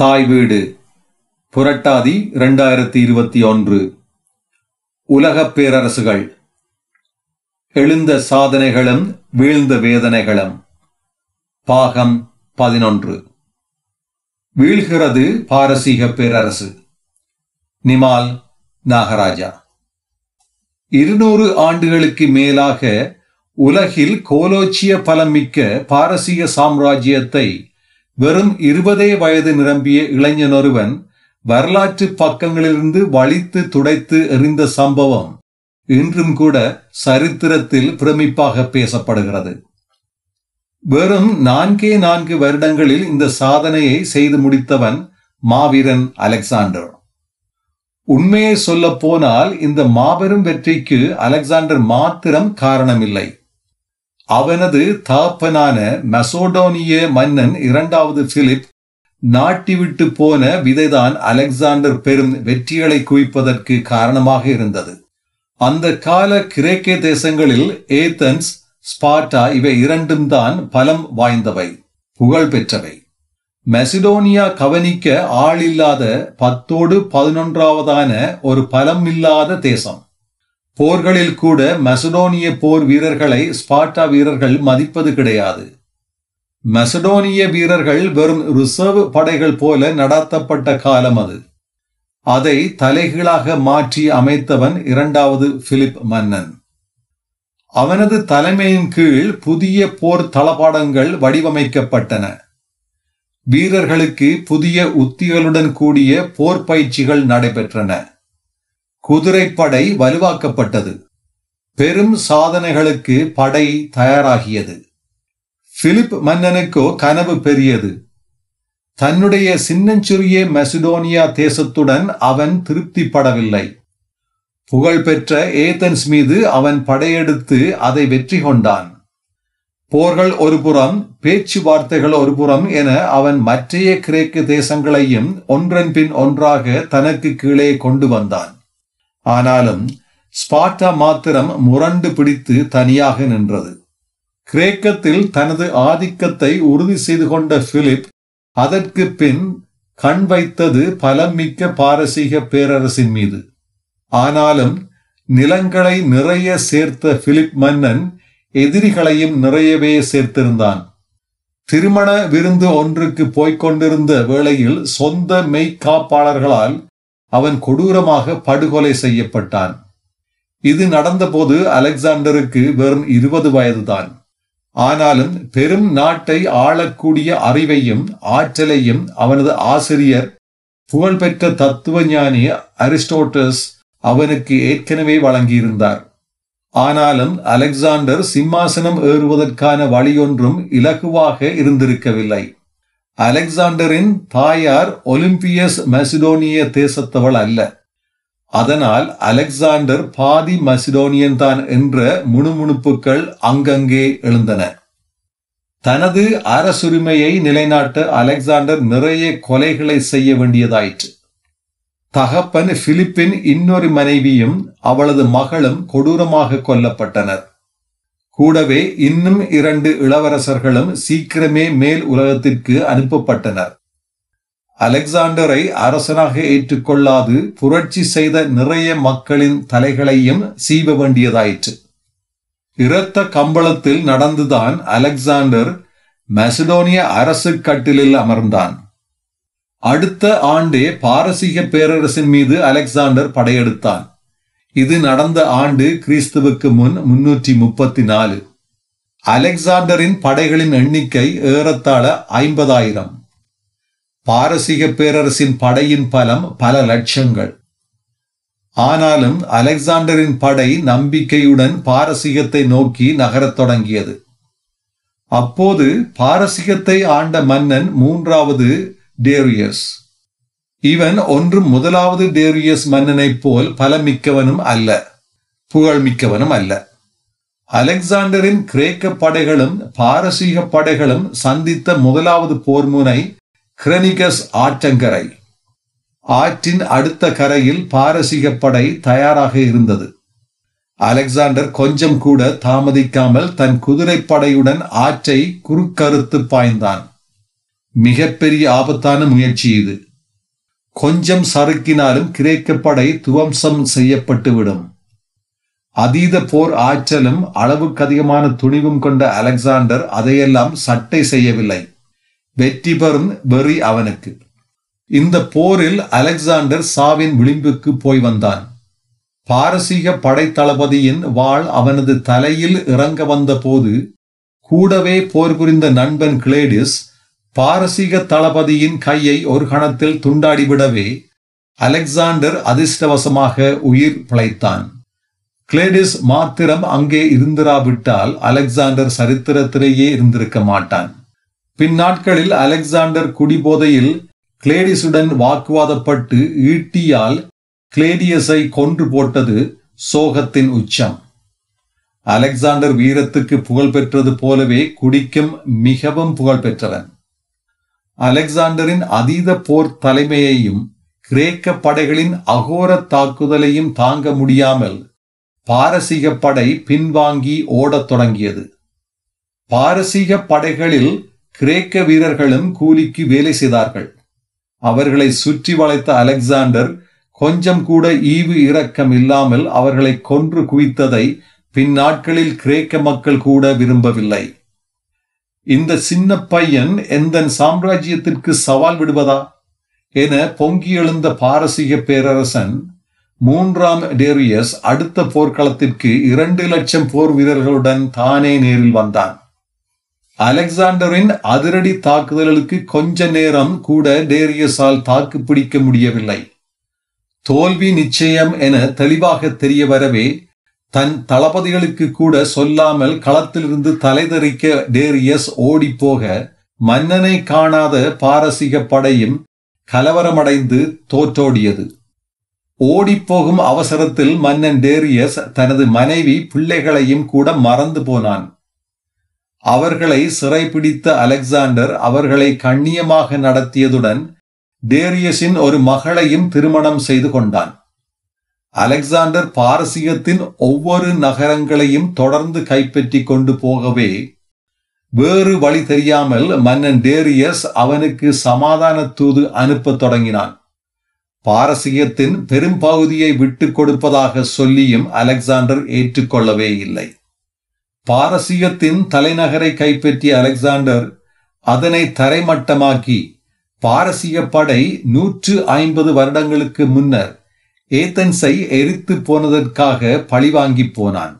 தாய் வீடு. புரட்டாதி இரண்டாயிரத்தி இருபத்தி ஒன்று. உலகப் பேரரசுகள். எழுந்த சாதனைகளும் வீழ்ந்த வேதனைகளும். பாகம் பதினொன்று. வீழ்கிறது பாரசீக பேரரசு. நிமால் நாகராஜா. இருநூறு ஆண்டுகளுக்கு மேலாக உலகில் கோலோச்சிய பலமிக்க பாரசீக சாம்ராஜ்யத்தை வெறும் இருபதே வயது நிரம்பிய இளைஞனொருவன் வரலாற்று பக்கங்களிலிருந்து வலித்து துடைத்து எறிந்த சம்பவம் இன்றும் கூட சரித்திரத்தில் பிரமிப்பாக பேசப்படுகிறது. வெறும் நான்கே நான்கு வருடங்களில் இந்த சாதனையை செய்து முடித்தவன் மாவீரன் அலெக்சாண்டர். உண்மையை சொல்ல போனால் இந்த மாபெரும் வெற்றிக்கு அலெக்சாண்டர் மாத்திரம் காரணமில்லை. அவனது தாப்பனான மெசோடோனிய மன்னன் இரண்டாவது பிலிப் நாட்டி விட்டு போன விதைதான் அலெக்சாண்டர் பெரும் வெற்றிகளை குவிப்பதற்கு காரணமாக இருந்தது. அந்த கால கிரேக்க தேசங்களில் ஏத்தன்ஸ் ஸ்பார்டா இவை இரண்டும் தான் பலம் வாய்ந்தவை புகழ் பெற்றவை. மெசிடோனியா கவனிக்க ஆளில்லாத பத்தோடு பதினொன்றாவதான ஒரு பலம் இல்லாத தேசம். போர்களில் கூட மெசடோனிய போர் வீரர்களை ஸ்பாட்டா வீரர்கள் மதிப்பது கிடையாது. மெசடோனிய வீரர்கள் வெறும் ரிசர்வ் படைகள் போல நடாத்தப்பட்ட காலம் அது. அதை தலைகீழாக மாற்றி அமைத்தவன் இரண்டாவது பிலிப் மன்னன். அவனது தலைமையின் கீழ் புதிய போர் தளபாடங்கள் வடிவமைக்கப்பட்டன. வீரர்களுக்கு புதிய உத்திகளுடன் கூடிய போர் பயிற்சிகள் நடைபெற்றன. குதிரைப்படை வலுவாக்கப்பட்டது. பெரும் சாதனைகளுக்கு படை தயாராகியது. பிலிப் மன்னனுக்கோ கனவு பெரியது. தன்னுடைய சின்னஞ்சிறிய மெசிடோனியா தேசத்துடன் அவன் திருப்திப்படவில்லை. புகழ்பெற்ற ஏதன்ஸ் மீது அவன் படையெடுத்து அதை வெற்றி கொண்டான். போர்கள் ஒருபுறம் பேச்சுவார்த்தைகள் ஒருபுறம் என அவன் மற்றைய கிரேக்க தேசங்களையும் ஒன்றன் பின் ஒன்றாக தனக்கு கீழே கொண்டு வந்தான். ஆனாலும் ஸ்பார்டா மாத்திரம் முரண்டு பிடித்து தனியாக நின்றது. கிரேக்கத்தில் தனது ஆதிக்கத்தை உறுதி செய்து கொண்ட பிலிப் அதற்கு பின் கண் வைத்தது பலமிக்க பாரசீக பேரரசின் மீது. ஆனாலும் நிலங்களை நிறைய சேர்த்த பிலிப் மன்னன் எதிரிகளையும் நிறையவே சேர்த்திருந்தான். திருமண விருந்து ஒன்றுக்கு போய்க் கொண்டிருந்த வேளையில் சொந்த மெய்காப்பாளர்களால் அவன் கொடூரமாக படுகொலை செய்யப்பட்டான். இது நடந்தபோது அலெக்சாண்டருக்கு வெறும் இருபது வயதுதான். ஆனாலும் பெரும் நாட்டை ஆளக்கூடிய அறிவையும் ஆற்றலையும் அவனது ஆசிரியர் புகழ்பெற்ற தத்துவ ஞானி அரிஸ்டோட்டஸ் அவனுக்கு ஏற்கனவே வழங்கியிருந்தார். ஆனாலும் அலெக்சாண்டர் சிம்மாசனம் ஏறுவதற்கான வழியொன்றும் இலகுவாக இருந்திருக்கவில்லை. அலெக்சாண்டரின் தாயார் ஒலிம்பியஸ் மெசிடோனிய தேசத்தவள் அல்ல. அதனால் அலெக்சாண்டர் பாதி மசிடோனியன் தான் என்ற முணுமுணுப்புகள் அங்கங்கே எழுந்தன. தனது அரசுரிமையை நிலைநாட்ட அலெக்சாண்டர் நிறைய கொலைகளை செய்ய வேண்டியதாயிற்று. தகப்பன் பிலிப்பின் இன்னொரு மனைவியும் அவளது மகளும் கொடூரமாக கொல்லப்பட்டனர். கூடவே இன்னும் இரண்டு இளவரசர்களும் சீக்கிரமே மேல் உலகத்திற்கு அனுப்பப்பட்டனர். அலெக்சாண்டரை அரசனாக ஏற்றுக்கொள்ளாது புரட்சி செய்த நிறைய மக்களின் தலைகளையும் சீவ வேண்டியதாயிற்று. இரத்த கம்பளத்தில் நடந்துதான் அலெக்சாண்டர் மெசடோனிய அரசு கட்டிலில் அமர்ந்தான். அடுத்த ஆண்டே பாரசீக பேரரசின் மீது அலெக்சாண்டர் படையெடுத்தான். இது நடந்த ஆண்டு கிறிஸ்துவுக்கு முன் முன்னூற்றி முப்பத்தி நாலு அலெக்சாண்டரின் படைகளின் எண்ணிக்கை ஏறத்தாழ ஐம்பதாயிரம். பாரசீக பேரரசின் படையின் பலம் பல லட்சங்கள். ஆனாலும் அலெக்சாண்டரின் படை நம்பிக்கையுடன் பாரசீகத்தை நோக்கி நகரத் தொடங்கியது. அப்போது பாரசீகத்தை ஆண்ட மன்னன் மூன்றாவது டேரியஸ். இவன் ஒன்று முதலாவது டேரியஸ் மன்னனைப் போல் பலமிக்கவனும் அல்ல புகழ்மிக்கவனும் அல்ல. அலெக்சாண்டரின் கிரேக்க படைகளும் பாரசீக படைகளும் சந்தித்த முதலாவது போர்முனை கிரனிகஸ் ஆற்றங்கரை. ஆற்றின் அடுத்த கரையில் பாரசீக படை தயாராக இருந்தது. அலெக்சாண்டர் கொஞ்சம் கூட தாமதிக்காமல் தன் குதிரைப்படையுடன் ஆற்றை குறுக்கறுத்து பாய்ந்தான். மிகப்பெரிய ஆபத்தான முயற்சி இது. கொஞ்சம் சறுக்கினாலும் கிரேக்க படை துவம்சம் செய்யப்பட்டுவிடும். அதீத போர் ஆற்றலும் அளவுக்கு அதிகமான துணிவும் கொண்ட அலெக்சாண்டர் அதையெல்லாம் சட்டை செய்யவில்லை. வெற்றி பெறும் வெறி அவனுக்கு. இந்த போரில் அலெக்சாண்டர் சாவின் விளிம்புக்கு போய் வந்தான். பாரசீக படைத்தளபதியின் வாள் அவனது தலையில் இறங்க வந்தபோது கூடவே போர் புரிந்த நண்பன் கிளேடிஸ் பாரசீக தளபதியின் கையை ஒரு கணத்தில் துண்டாடிவிடவே அலெக்சாண்டர் அதிர்ஷ்டவசமாக உயிர் பிழைத்தான். கிளேடிஸ் மாத்திரம் அங்கே இருந்திராவிட்டால் அலெக்சாண்டர் சரித்திரத்திலேயே இருந்திருக்க மாட்டான். பின்னாட்களில் அலெக்சாண்டர் குடிபோதையில் கிளேடிஸுடன் வாக்குவாதப்பட்டு ஈட்டியால் கிளேடியஸை கொன்று போட்டது சோகத்தின் உச்சம். அலெக்சாண்டர் வீரத்துக்கு புகழ் பெற்றது போலவே குடிக்கும் மிகவும் புகழ் பெற்றவன் அலெக்சாண்டரின் அதீத போர் தலைமையையும் கிரேக்க படைகளின் அகோர தாக்குதலையும் தாங்க முடியாமல் பாரசீக படை பின்வாங்கி ஓடத் தொடங்கியது. பாரசீக படைகளில் கிரேக்க வீரர்களும் கூலிக்கு வேலை செய்தார்கள். அவர்களை சுற்றி வளைத்த அலெக்சாண்டர் கொஞ்சம் கூட ஈவு இரக்கம் இல்லாமல் அவர்களை கொன்று குவித்ததை பின்னாட்களில் கிரேக்க மக்கள் கூட விரும்பவில்லை. இந்த சின்ன பையன் எந்த சாம்ராஜ்யத்திற்கு சவால் விடுவதா? என பொங்கி எழுந்த பாரசீக பேரரசன் மூன்றாம் டேரியஸ் அடுத்த போர்க்களத்திற்கு இரண்டு லட்சம் போர் வீரர்களுடன் தானே நேரில் வந்தான். அலெக்சாண்டரின் அதிரடி தாக்குதல்களுக்கு கொஞ்ச நேரம் கூட டேரியஸால் தாக்கு பிடிக்க முடியவில்லை. தோல்வி நிச்சயம் என தெளிவாக தெரிய வரவே தன் தளபதிகளுக்கு கூட சொல்லாமல் களத்திலிருந்து தலைதறிக்க டேரியஸ் ஓடிப்போக மன்னனை காணாத பாரசீக படையும் கலவரமடைந்து தோற்றோடியது. ஓடிப்போகும் அவசரத்தில் மன்னன் டேரியஸ் தனது மனைவி பிள்ளைகளையும் கூட மறந்து போனான். அவர்களை சிறைபிடித்த அலெக்சாண்டர் அவர்களை கண்ணியமாக நடத்தியதுடன் டேரியஸின் ஒரு மகளையும் திருமணம் செய்து கொண்டான். அலெக்சாண்டர் பாரசீகத்தின் ஒவ்வொரு நகரங்களையும் தொடர்ந்து கைப்பற்றி கொண்டு போகவே வேறு வழி தெரியாமல் மன்னன் டேரியஸ் அவனுக்கு சமாதான தூது அனுப்பத் தொடங்கினான். பாரசீகத்தின் பெரும்பகுதியை விட்டு கொடுப்பதாக சொல்லியும் அலெக்சாண்டர் ஏற்றுக்கொள்ளவே இல்லை. பாரசீகத்தின் தலைநகரை கைப்பற்றிய அலெக்சாண்டர் அதனை தரைமட்டமாக்கி பாரசீக படை நூற்று ஐம்பது வருடங்களுக்கு முன்னர் ஏத்தன்ஸை எரித்து போனதற்காக பழிவாங்கி போனான்.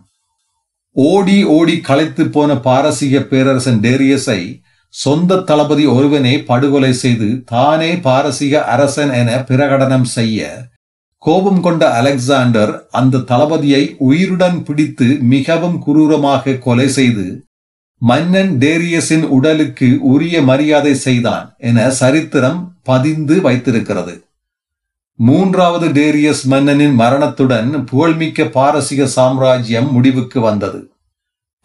ஓடி ஓடி களைத்து போன பாரசீக பேரரசன் டேரியஸை சொந்த தளபதி ஒருவனே படுகொலை செய்து தானே பாரசீக அரசன் என பிரகடனம் செய்ய கோபம் கொண்ட அலெக்சாண்டர் அந்த தளபதியை உயிருடன் பிடித்து மிகவும் குரூரமாக கொலை செய்து மன்னன் டேரியஸின் உடலுக்கு உரிய மரியாதை செய்தான் என சரித்திரம் பதிந்து வைத்திருக்கிறது. மூன்றாவது டேரியஸ் மன்னனின் மரணத்துடன் புகழ்மிக்க பாரசீக சாம்ராஜ்யம் முடிவுக்கு வந்தது.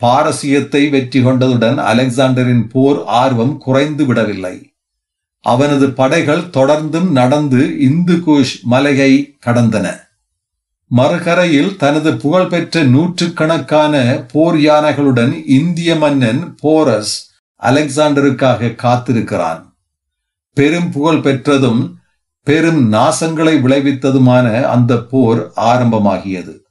பாரசீகத்தை வெற்றி கொண்டதுடன் அலெக்சாண்டரின் போர் ஆர்வம் குறைந்து விடவில்லை. அவனது படைகள் தொடர்ந்தும் நடந்து இந்து குஷ் மலையை கடந்தன. மறுகரையில் தனது புகழ்பெற்ற நூற்றுக்கணக்கான போர் யானைகளுடன் இந்திய மன்னன் போரஸ் அலெக்சாண்டருக்காக காத்திருக்கிறான். பெரும் புகழ் பெற்றதும் பெரும் நாசங்களை விளைவித்ததுமான அந்த போர் ஆரம்பமாகியது.